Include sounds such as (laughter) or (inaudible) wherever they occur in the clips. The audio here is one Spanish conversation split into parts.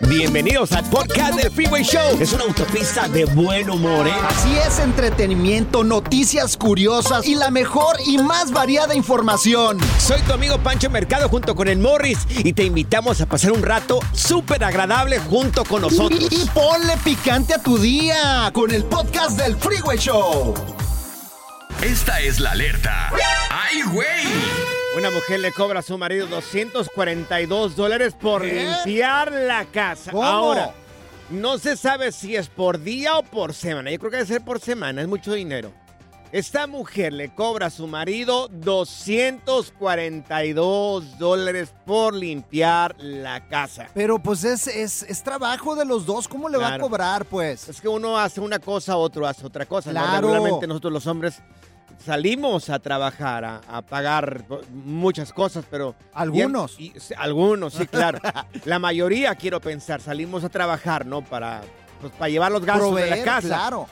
Bienvenidos al podcast del Freeway Show. Es una autopista de buen humor, ¿eh? Así es, entretenimiento, noticias curiosas y la mejor y más variada información. Soy tu amigo Pancho Mercado junto con el Morris y te invitamos a pasar un rato súper agradable junto con nosotros. Y, y ponle picante a tu día con el podcast del Freeway Show. Esta es la alerta. ¡Ay, güey! Una mujer le cobra a su marido 242 dólares por ¿Qué? limpiar la casa. ¿Cómo? Ahora, no se sabe si es por día o por semana. Yo creo que debe ser por semana, es mucho dinero. Esta mujer le cobra a su marido 242 dólares por limpiar la casa. Pero pues es, es, es trabajo de los dos, ¿cómo le va a cobrar pues? Es que uno hace una cosa, otro hace otra cosa. Claro. Regularmente nosotros los hombres salimos a trabajar, a, a pagar muchas cosas, pero... Algunos. y- y- sí, algunos, sí, claro. (laughs) la mayoría, quiero pensar, salimos a trabajar, ¿no? Para, pues, para llevar los gastos de la casa. claro.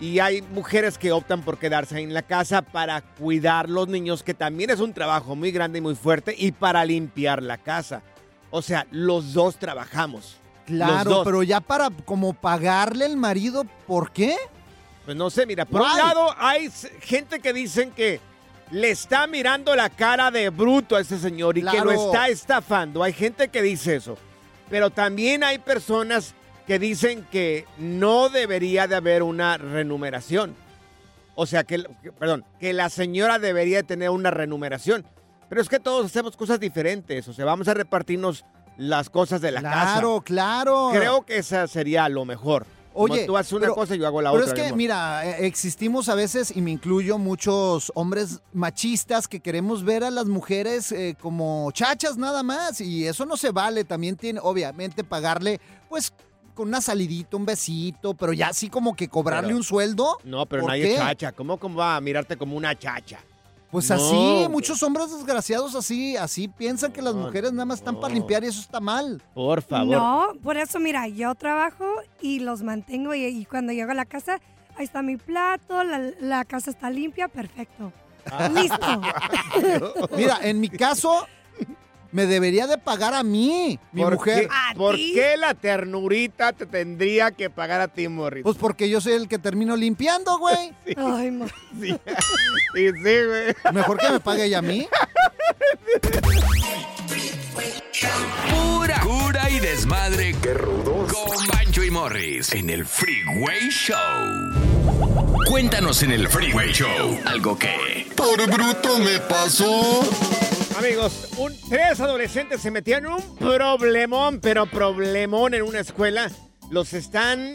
Y hay mujeres que optan por quedarse en la casa para cuidar los niños, que también es un trabajo muy grande y muy fuerte, y para limpiar la casa. O sea, los dos trabajamos. Claro, pero ya para como pagarle el marido, ¿por qué? Pues no sé, mira, por un lado hay gente que dicen que le está mirando la cara de bruto a ese señor y que lo está estafando. Hay gente que dice eso. Pero también hay personas que dicen que no debería de haber una remuneración. O sea, que, perdón, que la señora debería tener una remuneración. Pero es que todos hacemos cosas diferentes. O sea, vamos a repartirnos las cosas de la claro, claro. casa. Creo que esa sería lo mejor. Como Oye, tú haces una pero- cosa y yo hago la Pero otra. es que, mira, eh, existimos a veces, y me incluyo, muchos hombres machistas que queremos ver a las mujeres eh, como chachas nada más. Y eso no se vale. También tiene, obviamente, pagarle, pues, con una salidita, un besito, pero ya así como que cobrarle Pero- un sueldo. No, pero ¿Por nadie qué? es chacha. ¿Cómo, ¿Cómo va a mirarte como una chacha? Pues No, así, güey. muchos hombres desgraciados así, así piensan que las mujeres nada más están para limpiar y eso está mal. Por favor. No, por eso, mira, yo trabajo y los mantengo y, y cuando llego a la casa, ahí está mi plato, la, la casa está limpia, perfecto. Ah. Listo. (laughs) Mira, en mi caso, me debería de pagar a mí, mi ¿Por mujer. Qué, ¿A ¿Por ti? qué la ternurita te tendría que pagar a ti, Morris? Pues porque yo soy el que termino limpiando, güey. (laughs) Ay, ma- (laughs) sí, sí, sí, güey. Mejor que me pague ella a mí. Pura cura y desmadre. ¡Qué rudos! Con Bancho y Morris en el Freeway Show. Cuéntanos en el Freeway Show algo que... Por bruto me pasó. Amigos, un- tres adolescentes se metieron en un problemón, pero problemón en una escuela. Los están,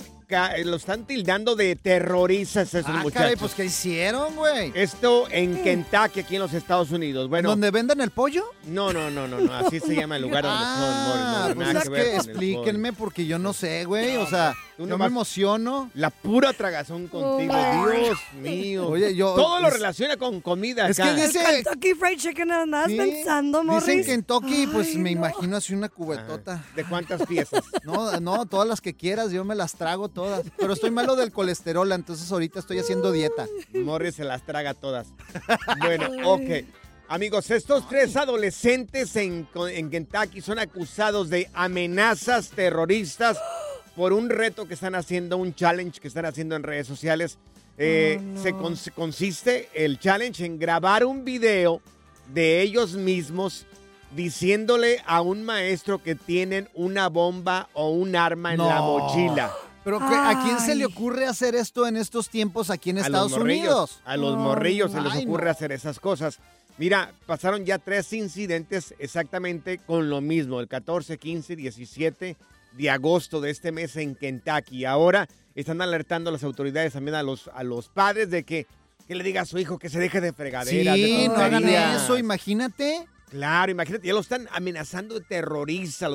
los están tildando de terroristas esos Ah, muchachos. caray, pues ¿qué hicieron, güey? Esto en Kentucky, aquí en los Estados Unidos. Bueno, ¿Donde venden el pollo? no, no, no, no, no, así se llama el lugar donde son, Morris, Ah, no, pues es que explíquenme porque yo no sé, güey. O sea, Tú yo me emociono. La pura tragazón contigo, Oh, Dios mío. Oye, yo- Todo lo relaciona con comida Es acá. que dice- El Kentucky Fried Chicken andabas Sí, pensando, Morris. Dicen Kentucky, pues Ay, me no. imagino así una cubetota. ¿De cuántas piezas? (laughs) No, no, todas las que quieras, yo me las trago todas. Pero estoy malo del colesterol, entonces ahorita estoy haciendo dieta. Morris se las traga todas. (laughs) Bueno, ok. Amigos, estos tres adolescentes en, en Kentucky son acusados de amenazas terroristas por un reto que están haciendo, un challenge que están haciendo en redes sociales. Eh, Oh, no. se cons- consiste el challenge en grabar un video de ellos mismos diciéndole a un maestro que tienen una bomba o un arma en la mochila. Pero ¿qué- ¿a quién se le ocurre hacer esto en estos tiempos aquí en a los Estados morrillos, Unidos? A los morrillos se les ay, ocurre no. hacer esas cosas. Mira, pasaron ya tres incidentes exactamente con lo mismo, el 14, 15, 17 de agosto de este mes en Kentucky. Ahora están alertando a las autoridades también a los, a los padres de que, que le diga a su hijo que se deje de fregaderas. de Sí, no hagan eso, imagínate. Claro, imagínate, ya lo están amenazando de terrorista.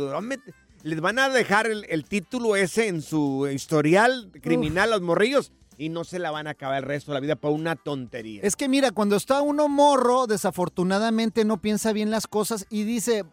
les van a dejar el, el título ese en su historial criminal a los morrillos y no se la van a acabar el resto de la vida por una tontería. Es que mira, cuando está uno morro, desafortunadamente no piensa bien las cosas y dice,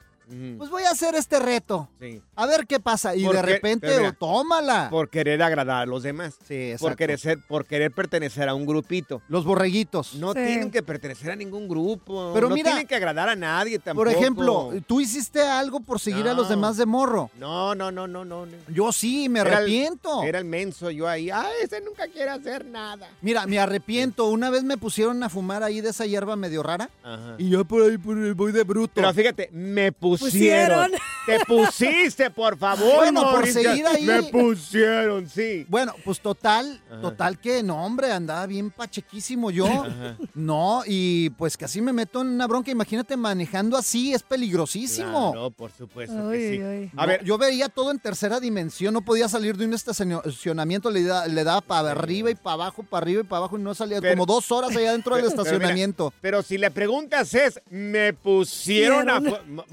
Pues voy a hacer este reto. sí. A ver qué pasa. Y ¿Por de repente, mira, tómala. Por querer agradar a los demás. Sí, Por exacto. querer, ser, por querer pertenecer a un grupito. Los borreguitos. No Sí. tienen que pertenecer a ningún grupo. Pero no mira, tienen que agradar a nadie tampoco. Por ejemplo, tú hiciste algo por seguir a los demás de morro. No, no, no, no, no. no. Yo sí, me Era el- arrepiento. Era el menso yo ahí. Ah, ese nunca quiere hacer nada. Mira, me arrepiento. Una vez me pusieron a fumar ahí de esa hierba medio rara. Ajá. Y yo por ahí por ahí voy de bruto. Pero fíjate, me pusieron. Pusieron. (laughs) Te pusiste, por favor. Bueno, por seguir ahí. Me pusieron, sí. Bueno, pues total, Ajá. total que no, hombre, andaba bien pachequísimo yo. Ajá. No, y pues casi me meto en una bronca. Imagínate manejando así, es peligrosísimo. No, por supuesto Ay, que sí. ay. A No, ver, yo veía todo en tercera dimensión, no podía salir de un estacionamiento, le, da- le daba para arriba y para abajo, para arriba y para abajo y no salía Pero- como dos horas allá dentro del Pero- (laughs) pero mira, estacionamiento. Pero si le preguntas es, me pusieron a... Pusieron.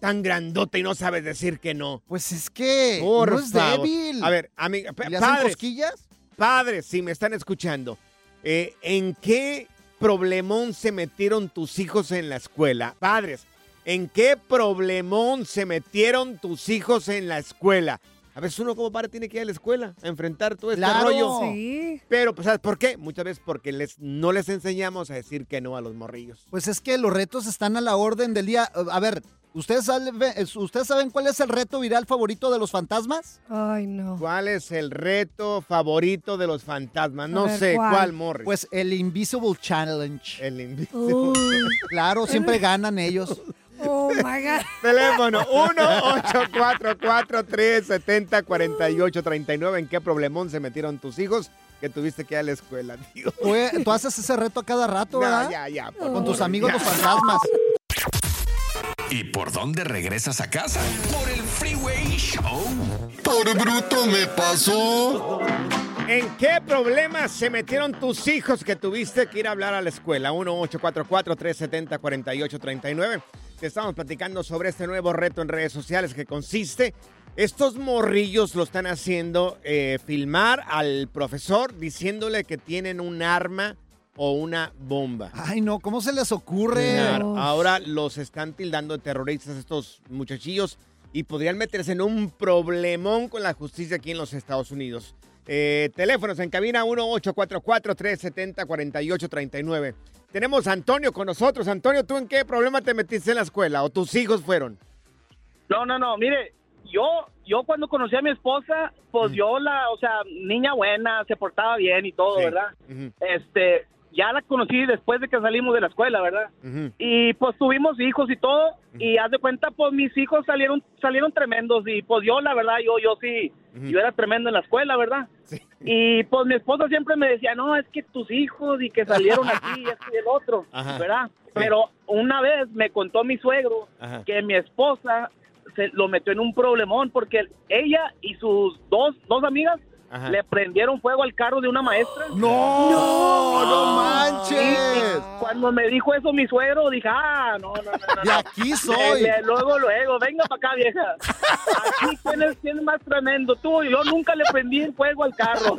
Tan grandote y no sabes decir que no. Pues es que Por no es favor. débil. A ver, amiga, ¿Le hacen padres, cosquillas? padres, si me están escuchando, eh, ¿en qué problemón se metieron tus hijos en la escuela? Padres, ¿en qué problemón se metieron tus hijos en la escuela? A veces uno como padre tiene que ir a la escuela a enfrentar todo este Claro. rollo. Sí. Pero, pues, ¿sabes por qué? Muchas veces porque les, no les enseñamos a decir que no a los morrillos. Pues es que los retos están a la orden del día. A ver, ¿ustedes, saben- ¿ustedes saben cuál es el reto viral favorito de los fantasmas? Ay, no. ¿Cuál es el reto favorito de los fantasmas? No ver, sé, ¿cuál? ¿cuál, Morris? Pues el Invisible Challenge. el invisible. Uy. (laughs) Claro, siempre (laughs) ganan ellos. Oh, my God. Teléfono (laughs) 1-844-370-4839. ¿En qué problemón se metieron tus hijos que tuviste que ir a la escuela, tío? Tú, tú haces ese reto a cada rato, No, ¿verdad? ya, ya. por Con tus amigos ya. los fantasmas. ¿Y por dónde regresas a casa? Por el Freeway Show. Por bruto me pasó. ¿En qué problemas se metieron tus hijos que tuviste que ir a hablar a la escuela? 1-844-370-4839. Te estamos platicando sobre este nuevo reto en redes sociales que consiste. Estos morrillos lo están haciendo eh, filmar al profesor diciéndole que tienen un arma o una bomba. Ay, no, ¿cómo se les ocurre? Claro, ahora los están tildando de terroristas estos muchachillos y podrían meterse en un problemón con la justicia aquí en los Estados Unidos. Eh, teléfonos en cabina 1-844-370-4839. Tenemos a Antonio con nosotros. Antonio, ¿tú en qué problema te metiste en la escuela o tus hijos fueron? No, no, no, mire, yo, yo cuando conocí a mi esposa, pues yo la, o sea, niña buena, se portaba bien y todo, Sí. ¿verdad? Ujú, Este, ya la conocí después de que salimos de la escuela, ¿verdad? Y pues tuvimos hijos y todo, y haz de cuenta, pues mis hijos salieron, salieron tremendos, y pues yo, la verdad, yo, yo sí, yo era tremendo en la escuela, ¿verdad? Sí. Y pues mi esposa siempre me decía, no, es que tus hijos y que salieron aquí y esto y el otro, (laughs) Ajá. ¿verdad? Pero una vez me contó mi suegro Ajá. que mi esposa se lo metió en un problemón porque ella y sus dos, dos amigas Ajá. le prendieron fuego al carro de una maestra. ¡No! ¡No, manches! Cuando me dijo eso mi suegro, dije, ah, no, no, no, no. No. aquí soy. Le- le- luego, luego, venga para acá, vieja. Aquí (laughs) quién es, quién es más tremendo, tú. Yo nunca le prendí el fuego al carro.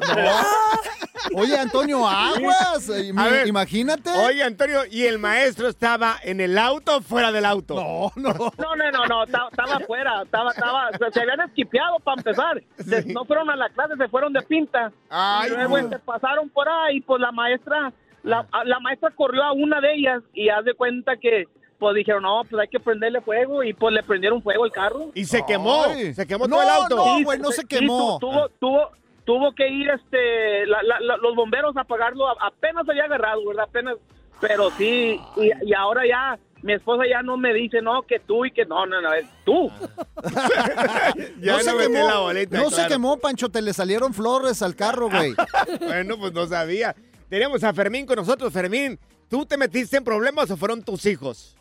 Oye, Antonio, aguas. Mi- ver. Imagínate. Oye, Antonio, ¿y el maestro estaba en el auto o fuera del auto? No, no. No, no, no, no, ta- estaba afuera, estaba, estaba, se, se habían esquipeado para empezar. No fueron a la clase, se fueron de pinta. Ay, y luego no. este, pasaron por ahí, pues la maestra, la, a- la maestra corrió a una de ellas y haz de cuenta que, pues dijeron, no, pues hay que prenderle fuego y pues le prendieron fuego el carro. Y se quemó. Ay. Se quemó No, todo el auto. no. Güey, no se sí, quemó. tu- tuvo, tuvo, tuvo que ir este, la- la- la- los bomberos a apagarlo, apenas había agarrado, ¿verdad? Apenas, pero sí, y, y ahora ya, mi esposa ya no me dice, no, que tú y que no, no, no, es tú. (laughs) Ya no se no quemó. la bolita, no se quemó, Pancho. Te le salieron flores al carro, güey. (laughs) Bueno, pues no sabía. Tenemos a Fermín con nosotros. Fermín, ¿tú te metiste en problemas o fueron tus hijos?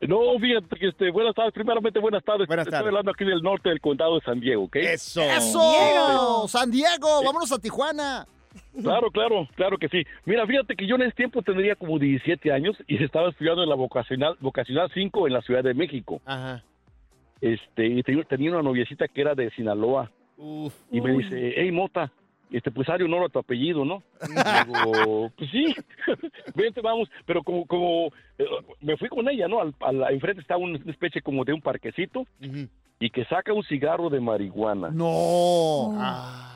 No, fíjate que este, buenas tardes, primeramente buenas tardes. Buenas tardes. Estoy hablando aquí del norte del condado de San Diego, ¿ok? Eso. ¡Eso! ¡San Diego! ¡Vámonos a Tijuana! Claro, claro, claro que sí. Mira, fíjate que yo en ese tiempo tendría como 17 años y estaba estudiando en la vocacional, vocacional 5 en la Ciudad de México. Ajá. Este, y te- tenía una noviecita que era de Sinaloa Uf. y me dice, hey Mota, este, pues Ari honor a tu apellido, ¿no? Y digo, pues sí, (laughs) vente, vamos, pero como, como eh, me fui con ella, ¿no? Al, a la- enfrente está una especie como de un parquecito y que saca un cigarro de marihuana. No. Ah.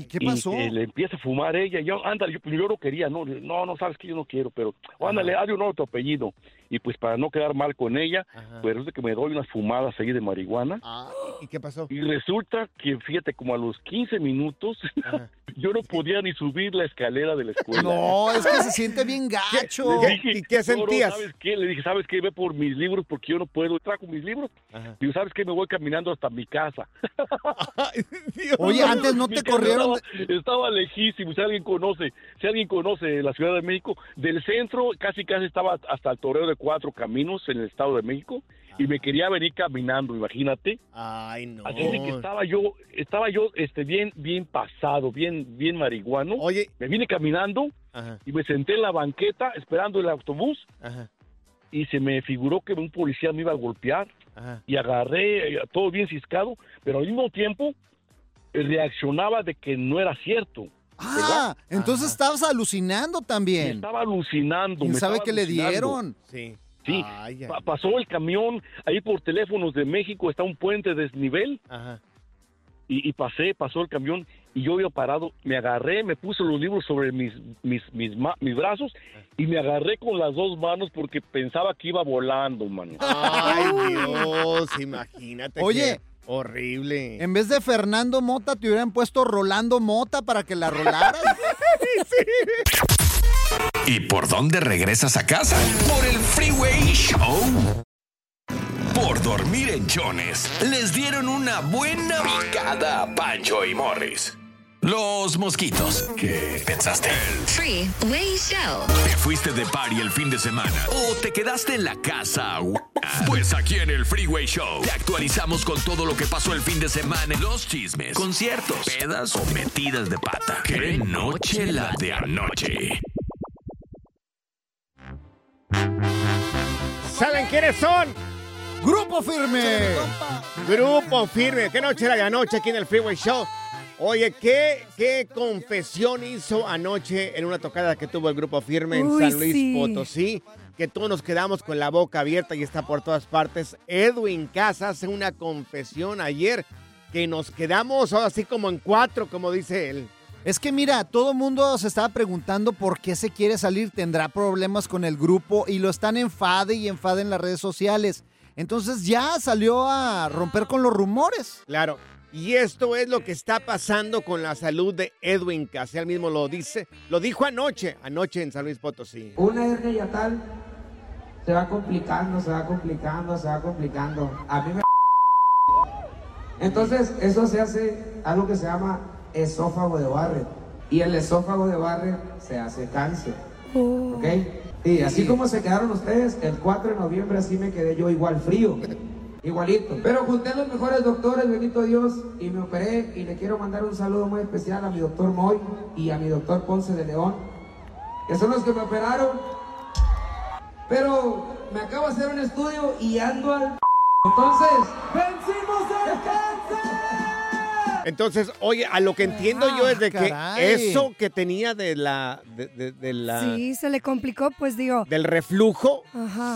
¿Y qué Y pasó? que le empieza a fumar ella. y Yo, ándale, yo, pues, yo no quería, no, no, no, sabes que yo no quiero, pero ándale, honor a tu apellido. Y pues para no quedar mal con ella, Ajá. pues resulta que me doy unas fumadas ahí de marihuana. Ah, ¿Y qué pasó? Y resulta que, fíjate, como a los 15 minutos, (laughs) yo no podía ni subir la escalera de la escuela. No, es que se siente bien gacho. ¿Qué? ¿Y qué "No, no, sentías? ¿Sabes qué? Le dije, ¿sabes qué? Ve por mis libros porque yo no puedo. Trajo mis libros. Ajá. Digo, ¿sabes qué? Me voy caminando hasta mi casa. (laughs) Ay, Dios. Oye, antes no te corrieron. Estaba, estaba lejísimo. Si alguien conoce, si alguien conoce la Ciudad de México, del centro casi casi estaba hasta el toreo de cuatro caminos en el Estado de México y me quería venir caminando, imagínate. Ay, no. Así de que estaba yo, estaba yo este bien, bien pasado, bien, bien marihuano. Oye. Me vine caminando Ajá, y me senté en la banqueta esperando el autobús ajá, y se me figuró que un policía me iba a golpear ajá. y agarré eh, todo bien ciscado, pero al mismo tiempo reaccionaba de que no era cierto. Ah, entonces Ajá. estabas alucinando Me también. estaba alucinando. ¿Quién me sabe qué le dieron? Sí. Sí, Ay, ay, Pa- pasó el camión ahí por teléfonos de México, está un puente desnivel Ajá. y, y pasé, pasó el camión y yo iba parado, me agarré, me puse los libros sobre mis, mis, mis, mis brazos y me agarré con las dos manos porque pensaba que iba volando, mano. Ay, Dios, imagínate. Oye. Horrible. En vez de Fernando Mota, te hubieran puesto Rolando Mota para que la rolaras. (laughs) ¿Y por dónde regresas a casa? Por el Freeway Show. Por dormir en chones, les dieron una buena picada a Pancho y Morris. Los mosquitos. ¿Qué pensaste? Freeway Show. ¿Te fuiste de party el fin de semana? ¿O te quedaste en la casa? Pues aquí en el Freeway Show te actualizamos con todo lo que pasó el fin de semana. Los chismes, conciertos, pedas o metidas de pata. ¡Qué noche la de anoche! ¿Saben quiénes son? ¡Grupo firme! Grupo Firme. ¿Qué noche era de anoche aquí en el Freeway Show? Oye, ¿qué, qué confesión hizo anoche en una tocada que tuvo el Grupo Firme en Uy, San Luis sí. Potosí? Que todos nos quedamos con la boca abierta y está por todas partes. Edwin Casa hace una confesión ayer que nos quedamos así como en cuatro, como dice él. Es que mira, todo el mundo se estaba preguntando por qué se quiere salir, tendrá problemas con el grupo y lo están enfade y enfade en las redes sociales. Entonces ya salió a romper con los rumores. Claro. Y esto es lo que está pasando con la salud de Edwin Casa. Él mismo lo dice, lo dijo anoche, anoche en San Luis Potosí. Una hernia yatal se va complicando, se va complicando, se va complicando. A mí me... (laughs) Entonces, eso se hace algo que se llama esófago de Barrett. Y el esófago de Barrett se hace cáncer. ¿Ok? Y así como se quedaron ustedes, el 4 de noviembre así me quedé yo igual frío. Igualito. Pero junté a los mejores doctores, bendito Dios, y me operé. Y le quiero mandar un saludo muy especial a mi doctor Moy y a mi doctor Ponce de León, que son los que me operaron. Pero me acabo de hacer un estudio y ando al... Entonces, ¡vencimos el cáncer! Entonces, oye, a lo que entiendo yo es de Ah, que eso que tenía de la, de, de- de la Sí, se le complicó, pues digo. del reflujo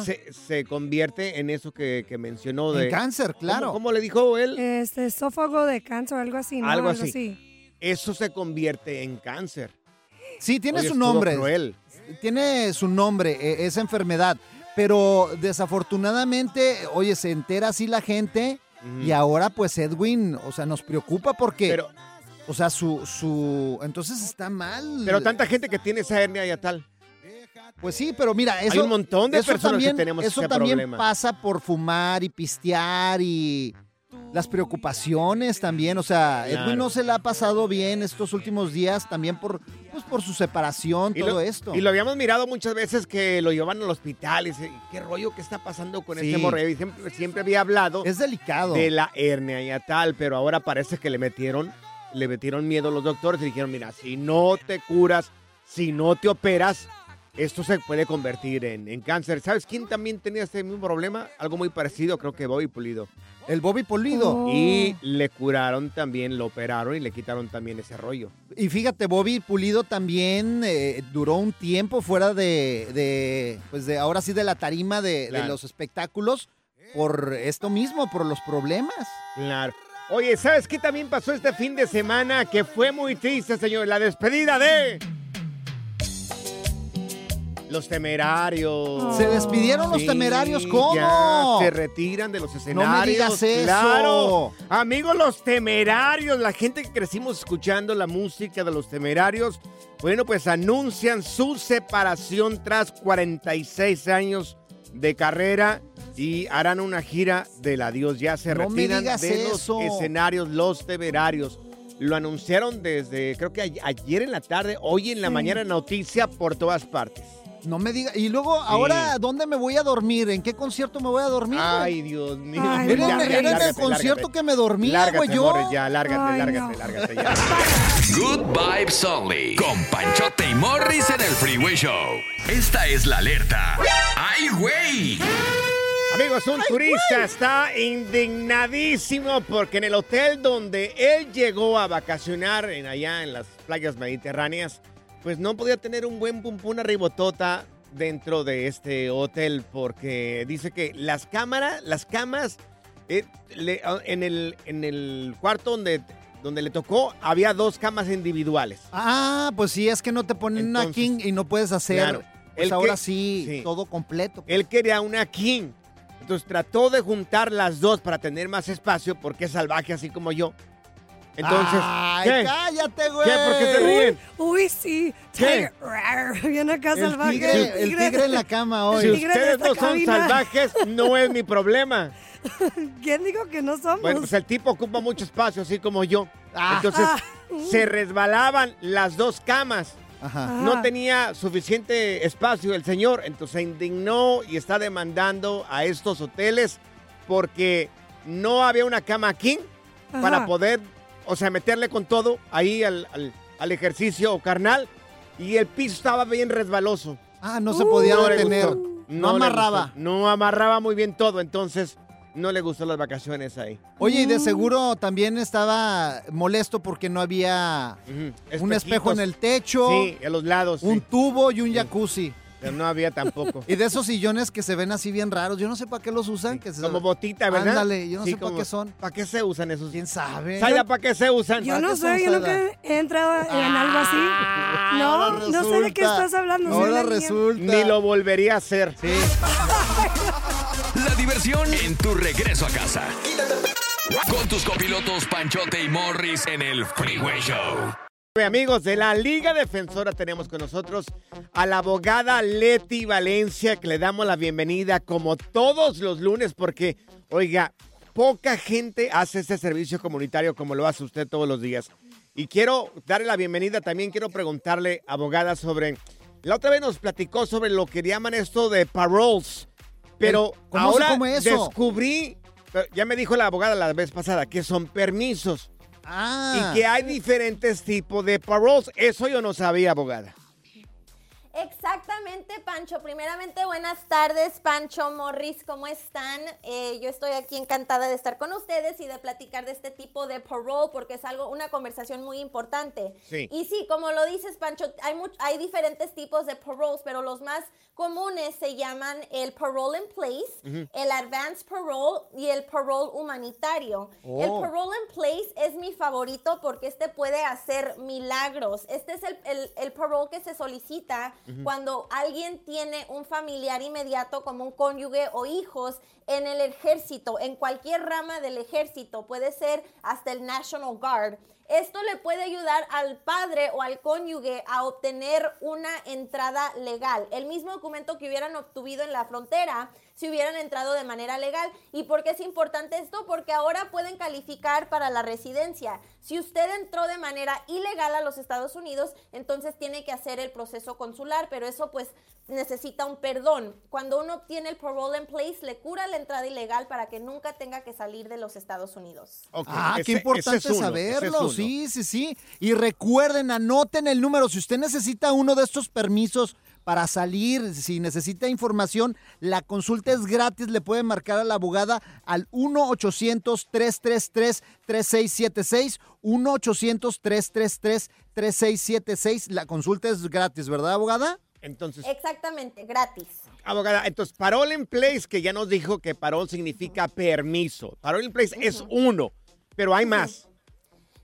se, se convierte en eso que, que mencionó de En cáncer, claro. ¿Cómo, cómo le dijo él? Este esófago de cáncer, algo así, ¿no? Algo así. Eso se convierte en cáncer. Sí, tiene Oye, su nombre. cruel. Tiene su nombre, e- esa enfermedad. Pero desafortunadamente, oye, se entera así la gente y ahora pues Edwin, o sea, nos preocupa porque, Pero, o sea, su, su, entonces está mal. pero tanta gente que tiene esa hernia y tal. Pues sí, pero mira, eso, Hay un montón de eso personas también, que tenemos eso ese también problema. pasa por fumar y pistear y las preocupaciones también. O sea, Claro. Edwin no se la ha pasado bien estos últimos días también por, pues, por su separación, Y todo lo, esto. y lo habíamos mirado muchas veces que lo llevan al hospital y dice, ¿qué rollo que está pasando con Sí. este morro? Y siempre, siempre había hablado es delicado. de la hernia y a tal, pero ahora parece que le metieron, le metieron miedo los doctores y dijeron, mira, si no te curas, si no te operas, esto se puede convertir en, en cáncer. ¿Sabes quién también tenía este mismo problema? Algo muy parecido, creo que Bobby Pulido. El Bobby Pulido. Oh. Y le curaron también, lo operaron y le quitaron también ese rollo. Y fíjate, Bobby Pulido también eh, duró un tiempo fuera de, de, pues de, ahora sí, de la tarima de, de los espectáculos por esto mismo, por los problemas. Claro. Oye, ¿sabes qué también pasó este fin de semana? Que fue muy triste, señor. La despedida de... Los temerarios. Se despidieron los Sí, temerarios, ¿cómo? ya se retiran de los escenarios. digas eso. Claro. Amigos, los temerarios, la gente que crecimos escuchando la música de los temerarios, bueno, pues anuncian su separación tras 46 años de carrera y harán una gira del adiós. Ya se No me retiran digas de eso. los escenarios los temerarios. Lo anunciaron desde, creo que a- ayer en la tarde, hoy en la mañana, noticia por todas partes. No me diga. Y luego, ahora, ¿dónde me voy a dormir? ¿En qué concierto me voy a dormir? güey? Ay, Dios mío. Ay, Era, no. en- el concierto lárgate. que me dormía, Lárgate, güey, yo. Ya, lárgate, Ay, lárgate, no. lárgate, ya. Good Vibes Only. Con Panchote y Morris en el Freeway Show. Esta es la alerta. ¡Ay, güey! Amigos, un turista está indignadísimo porque en el hotel donde él llegó a vacacionar en allá en las playas mediterráneas, pues no podía tener un buen pum pum ribotota dentro de este hotel porque dice que las cámaras, las camas eh, le- en, el, en el cuarto donde, donde le tocó había dos camas individuales. Ah, pues sí, es que no te ponen una king y no puedes hacer. claro, Pues ahora que- sí, sí. todo completo. Él quería una king. Entonces trató de juntar las dos para tener más espacio porque es salvaje así como yo. Entonces, Ay, ¿qué? cállate, güey. ¿Qué? ¿Por qué se ríen? Uy, sí. ¿Qué? Tiger. Viene acá El salvaje. tigre, el tigre en la cama Si hoy. de ustedes no son cabina. salvajes, no es mi problema. (laughs) ¿Quién dijo que no somos? Bueno, pues el tipo ocupa mucho espacio, así como yo. Ah. Entonces, Ah. se resbalaban las dos camas. Ajá. No tenía suficiente espacio el señor, entonces se indignó y está demandando a estos hoteles porque no había una cama king para poder, o sea, meterle con todo ahí al, al- al ejercicio carnal y el piso estaba bien resbaloso. Ah, no se podía No le detener. gustó. No, le amarraba. gustó. No amarraba muy bien todo, entonces no le gustó las vacaciones ahí. Oye, y de seguro también estaba molesto porque no había Ujú. un espejo en Espejitos. el techo, Sí, en los lados. un sí. tubo y un jacuzzi. Pero no había tampoco. (laughs) Y de esos sillones que se ven así bien raros. Yo no sé para qué los usan. que se- Como botita, ¿verdad? Ándale, yo no sé para qué son. ¿Para qué se usan esos? ¿Quién sabe? ¿Sabe para qué se usan? Yo ¿Para no sé, yo nunca he entrado en algo así. No, ahora no sé de qué estás hablando. Ahora niña. resulta. Ni lo volvería a hacer. Sí. La diversión en tu regreso a casa. Con tus copilotos Panchote y Morris en el Freeway Show. Amigos de la Liga Defensora tenemos con nosotros a la abogada Leti Valencia que le damos la bienvenida como todos los lunes porque, oiga, poca gente hace este servicio comunitario como lo hace usted todos los días. Y quiero darle la bienvenida, también quiero preguntarle, abogada, sobre... La otra vez nos platicó sobre lo que llaman esto de paroles, pero El- ¿cómo se ahora eso? descubrí, ya me dijo la abogada la vez pasada, que son permisos. Ah. Y que hay diferentes tipos de paroles. Eso yo no sabía, abogada. Exactamente, Pancho. Primeramente, buenas tardes, Pancho Morris, ¿cómo están? Eh, yo estoy aquí encantada de estar con ustedes y de platicar de este tipo de parole porque es algo, una conversación muy importante. Sí. Y sí, como lo dices, Pancho, hay, much- hay diferentes tipos de paroles, pero los más comunes se llaman el parole in place, el advance parole y el parole humanitario. El Oh. parole in place es mi favorito porque este puede hacer milagros. Este es el, el, el parole que se solicita cuando alguien tiene un familiar inmediato como un cónyuge o hijos en el ejército, en cualquier rama del ejército, puede ser hasta el National Guard. Esto le puede ayudar al padre o al cónyuge a obtener una entrada legal, el mismo documento que hubieran obtenido en la frontera si hubieran entrado de manera legal. ¿Y por qué es importante esto? Porque ahora pueden calificar para la residencia. Si usted entró de manera ilegal a los Estados Unidos, entonces tiene que hacer el proceso consular, pero eso pues necesita un perdón. Cuando uno obtiene el parole in place, le cura la entrada ilegal para que nunca tenga que salir de los Estados Unidos. Ah, ese- qué importante es uno, ese es saberlo. Sí, sí, sí. Y recuerden, anoten el número. Si usted necesita uno de estos permisos para salir. Si necesita información, la consulta es gratis. Le puede marcar a la abogada al 1-800-333-3676. 1-800-333-3676. La consulta es gratis, ¿verdad, abogada? Entonces, Exactamente, gratis. abogada, entonces, parol in place, que ya nos dijo que parol significa permiso. Parol in place es uno, pero hay más.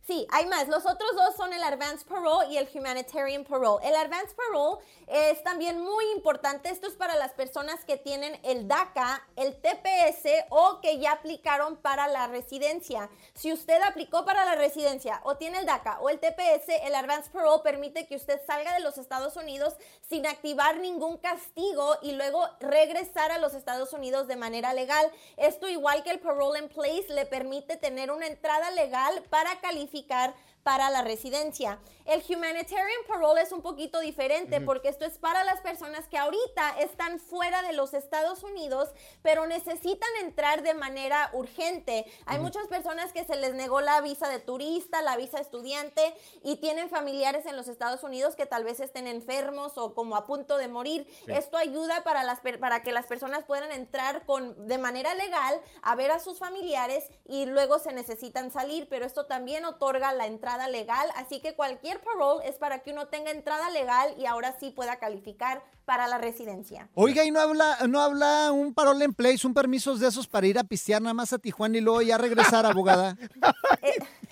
Sí, hay más. Los otros dos son el Advanced Parole y el Humanitarian Parole. El Advanced Parole es también muy importante. Esto es para las personas que tienen el DACA, el TPS o que ya aplicaron para la residencia. Si usted aplicó para la residencia o tiene el DACA o el TPS, el Advanced Parole permite que usted salga de los Estados Unidos sin activar ningún castigo y luego regresar a los Estados Unidos de manera legal. Esto igual que el Parole in Place le permite tener una entrada legal para calificar identificar para la residencia. El humanitarian parole es un poquito diferente porque esto es para las personas que ahorita están fuera de los Estados Unidos, pero necesitan entrar de manera urgente. Hay muchas personas que se les negó la visa de turista, la visa estudiante y tienen familiares en los Estados Unidos que tal vez estén enfermos o como a punto de morir. Esto ayuda para, las, para que las personas puedan entrar con, de manera legal a ver a sus familiares y luego se necesitan salir, pero esto también otorga la entrada legal, así que cualquier parole es para que uno tenga entrada legal y ahora sí pueda calificar para la residencia. Oiga, ¿y no habla, no habla un parole en place, un permiso de esos para ir a pistear nada más a Tijuana y luego ya regresar, abogada? (laughs)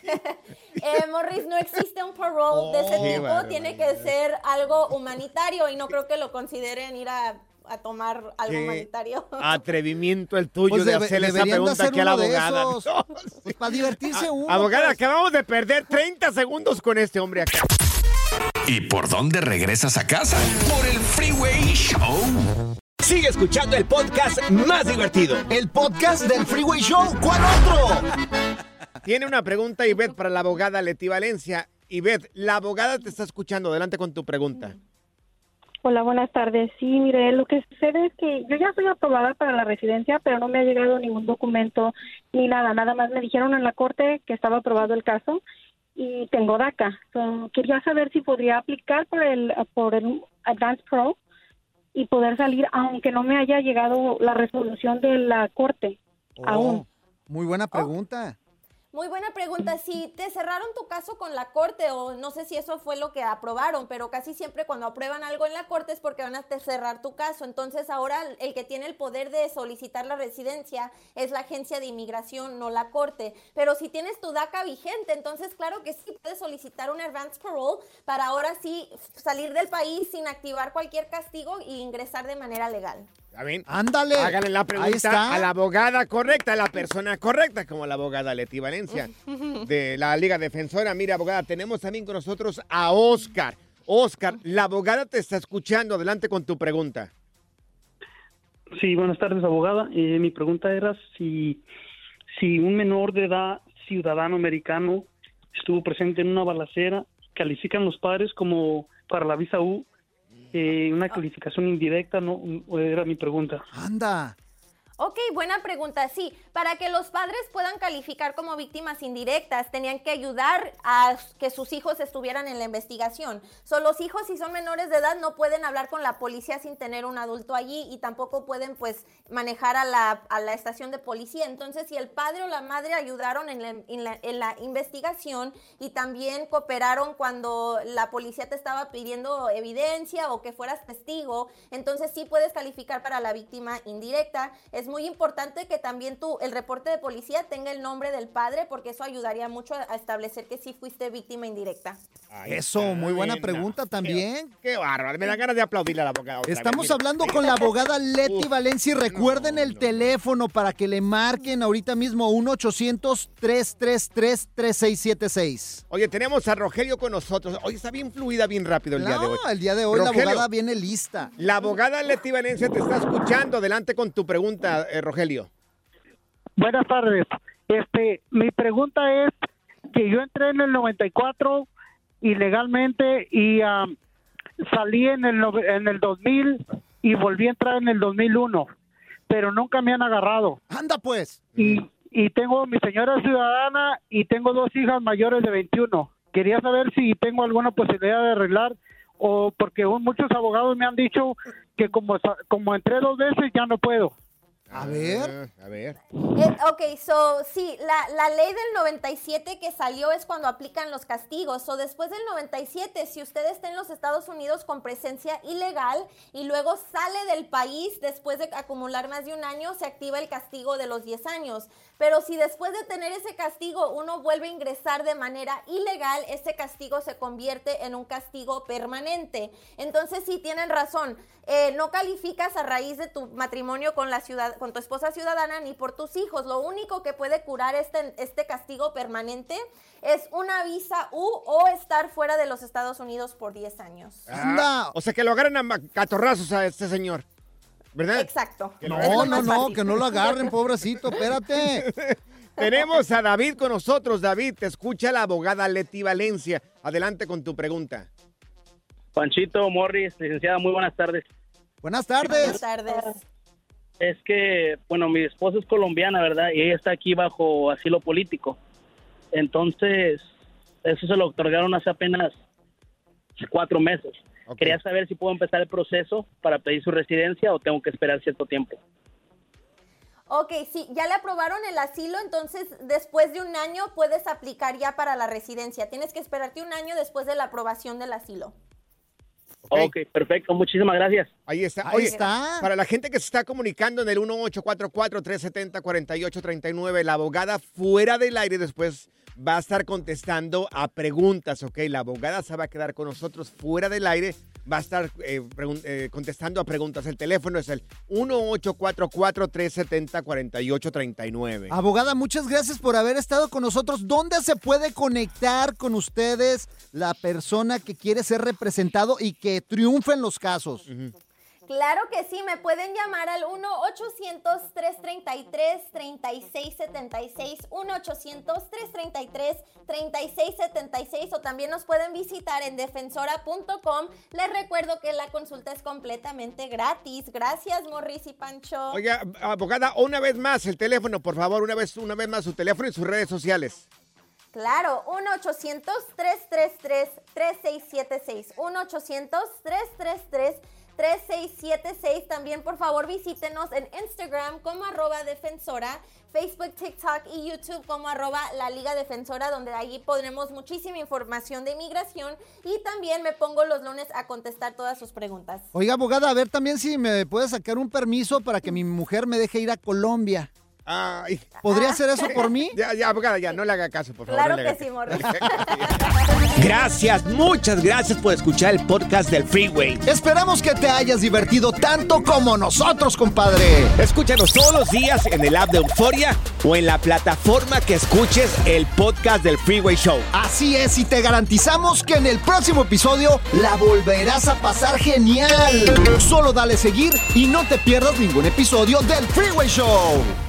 (laughs) Eh, Morris, no existe un parole de ese Oh, tipo, tiene que ser algo humanitario y no creo que lo consideren ir a, a tomar algo Qué humanitario. (laughs) Atrevimiento el tuyo Pues de hacerle esa pregunta aquí a la abogada. esos. (laughs) No. Pues para divertirse uno. Abogada, pues. acabamos de perder 30 segundos con este hombre acá. ¿Y por dónde regresas a casa? Por el Freeway Show. Sigue escuchando el podcast más divertido. El podcast del Freeway Show. ¿Cuál otro? Tiene una pregunta, Ivette, para la abogada Leti Valencia. Ivette, la abogada te está escuchando. Adelante con tu pregunta. Hola, buenas tardes. Sí, mire, lo que sucede es que yo ya soy aprobada para la residencia, pero no me ha llegado ningún documento ni nada. Nada más me dijeron en la corte que estaba aprobado el caso y tengo DACA. So, quería saber si podría aplicar por el por el Advance Pro y poder salir, aunque no me haya llegado la resolución de la corte aún. Oh, Muy buena pregunta. Muy buena pregunta. Si te cerraron tu caso con la corte o no sé si eso fue lo que aprobaron, pero casi siempre cuando aprueban algo en la corte es porque van a cerrar tu caso. Entonces ahora el que tiene el poder de solicitar la residencia es la agencia de inmigración, no la corte. Pero si tienes tu DACA vigente, entonces claro que sí puedes solicitar un advance parole para ahora sí salir del país sin activar cualquier castigo y ingresar de manera legal. ¿Está bien? Ándale. Háganle la Ahí pregunta está. a la abogada correcta, a la persona correcta, como la abogada Leti Valencia (laughs) de la Liga Defensora. Mira, abogada, tenemos también con nosotros a Oscar. Oscar, la abogada te está escuchando. Adelante con tu pregunta. Sí, buenas tardes, abogada. Eh, mi pregunta era si, si un menor de edad, ciudadano americano, estuvo presente en una balacera, ¿califican los padres como para la visa U? Eh, una calificación indirecta, ¿no? Era mi pregunta. Anda. Ok, buena pregunta. Sí, para que los padres puedan calificar como víctimas indirectas, tenían que ayudar a que sus hijos estuvieran en la investigación. So, los hijos, si son menores de edad, no pueden hablar con la policía sin tener un adulto allí y tampoco pueden, pues, manejar a la, a la estación de policía. Entonces, si el padre o la madre ayudaron en la, investigación y también cooperaron cuando la policía te estaba pidiendo evidencia o que fueras testigo, entonces sí puedes calificar para la víctima indirecta. Muy importante que también tú, el reporte de policía tenga el nombre del padre porque eso ayudaría mucho a establecer que sí fuiste víctima indirecta. Eso, muy buena no. pregunta también. Qué bárbaro. Me da ganas de aplaudirle a la abogada. vez. Estamos hablando con la abogada Leti Valencia y recuerden el teléfono para que le marquen ahorita mismo 1-800-333-3676. Oye, tenemos a Rogelio con nosotros. Oye, está bien fluida, bien rápido el día de No, hoy. el día de hoy la abogada viene lista. La abogada Leti Valencia te está escuchando. Adelante con tu pregunta, eh, Rogelio. Buenas tardes. Este, mi pregunta es que yo entré en el 94 ilegalmente y am, salí en el en el 2000 y volví a entrar en el 2001, pero nunca me han agarrado. Anda pues. Y y tengo mi señora ciudadana y tengo dos hijas mayores de 21. Quería saber si tengo alguna posibilidad de arreglar o porque muchos abogados me han dicho que como, como entré dos veces ya no puedo. A ver. A ver. Eh, ok, so sí, la, la ley del 97 que salió es cuando aplican los castigos. So después del 97, si usted está en los Estados Unidos con presencia ilegal y luego sale del país después de acumular más de un año, se activa el castigo de los 10 años. Pero si después de tener ese castigo uno vuelve a ingresar de manera ilegal, ese castigo se convierte en un castigo permanente. Entonces sí tienen razón. Eh, no calificas a raíz de tu matrimonio con la ciudad, con tu esposa ciudadana ni por tus hijos. Lo único que puede curar este, este castigo permanente es una visa U o estar fuera de los Estados Unidos por 10 años. Ah, o sea, que lo agarren a catorrazos a este señor. ¿Verdad? Exacto. No, no, no, que no lo agarren, pobrecito, espérate. (laughs) Tenemos a David con nosotros. David, te escucha la abogada Leti Valencia. Adelante con tu pregunta. Panchito, Morris, licenciada, muy buenas tardes. Buenas Buenas tardes. Es que, bueno, mi esposa es colombiana, ¿verdad? Y ella está aquí bajo asilo político. Entonces, eso se lo otorgaron hace apenas cuatro meses. Quería saber si puedo empezar el proceso para pedir su residencia o tengo que esperar cierto tiempo. Ok, sí, ya le aprobaron el asilo, entonces después de un año puedes aplicar ya para la residencia. Tienes que esperarte un año después de la aprobación del asilo. Ok, perfecto, muchísimas gracias. Ahí está. Ahí Oye, está. Para la gente que se está comunicando en el 1844-370-4839, la abogada fuera del aire después va a estar contestando a preguntas, ¿ok? La abogada se va a quedar con nosotros fuera del aire, va a estar eh, eh, contestando a preguntas. El teléfono es el 1844-370-4839. Abogada, muchas gracias por haber estado con nosotros. ¿Dónde se puede conectar con ustedes la persona que quiere ser representado y que triunfe en los casos? Claro que sí, me pueden llamar al 1-800-333-3676, 1-800-333-3676 o también nos pueden visitar en defensora.com. Les recuerdo que la consulta es completamente gratis. Gracias, Morris y Pancho. Oiga, abogada, una vez más el teléfono, por favor, una vez, una vez más su teléfono y sus redes sociales. Claro, 1-800-333-3676. 1-800-333-3676. También, por favor, visítenos en Instagram como arroba defensora, Facebook, TikTok y YouTube como arroba la Liga Defensora, donde allí pondremos muchísima información de inmigración y también me pongo los lunes a contestar todas sus preguntas. Oiga, abogada, a ver también si me puede sacar un permiso para que mi mujer me deje ir a Colombia. Ay. ¿Podría hacer eso por mí? Ya, ya, abogada, ya, no le haga caso, por favor. Claro no que sí. (laughs) Gracias, muchas gracias por escuchar el podcast del Freeway. Esperamos que te hayas divertido tanto como nosotros, compadre. Escúchanos todos los días en el app de Euforia o en la plataforma que escuches el podcast del Freeway Show. Así es, y te garantizamos que en el próximo episodio la volverás a pasar genial. Solo dale seguir y no te pierdas ningún episodio del Freeway Show.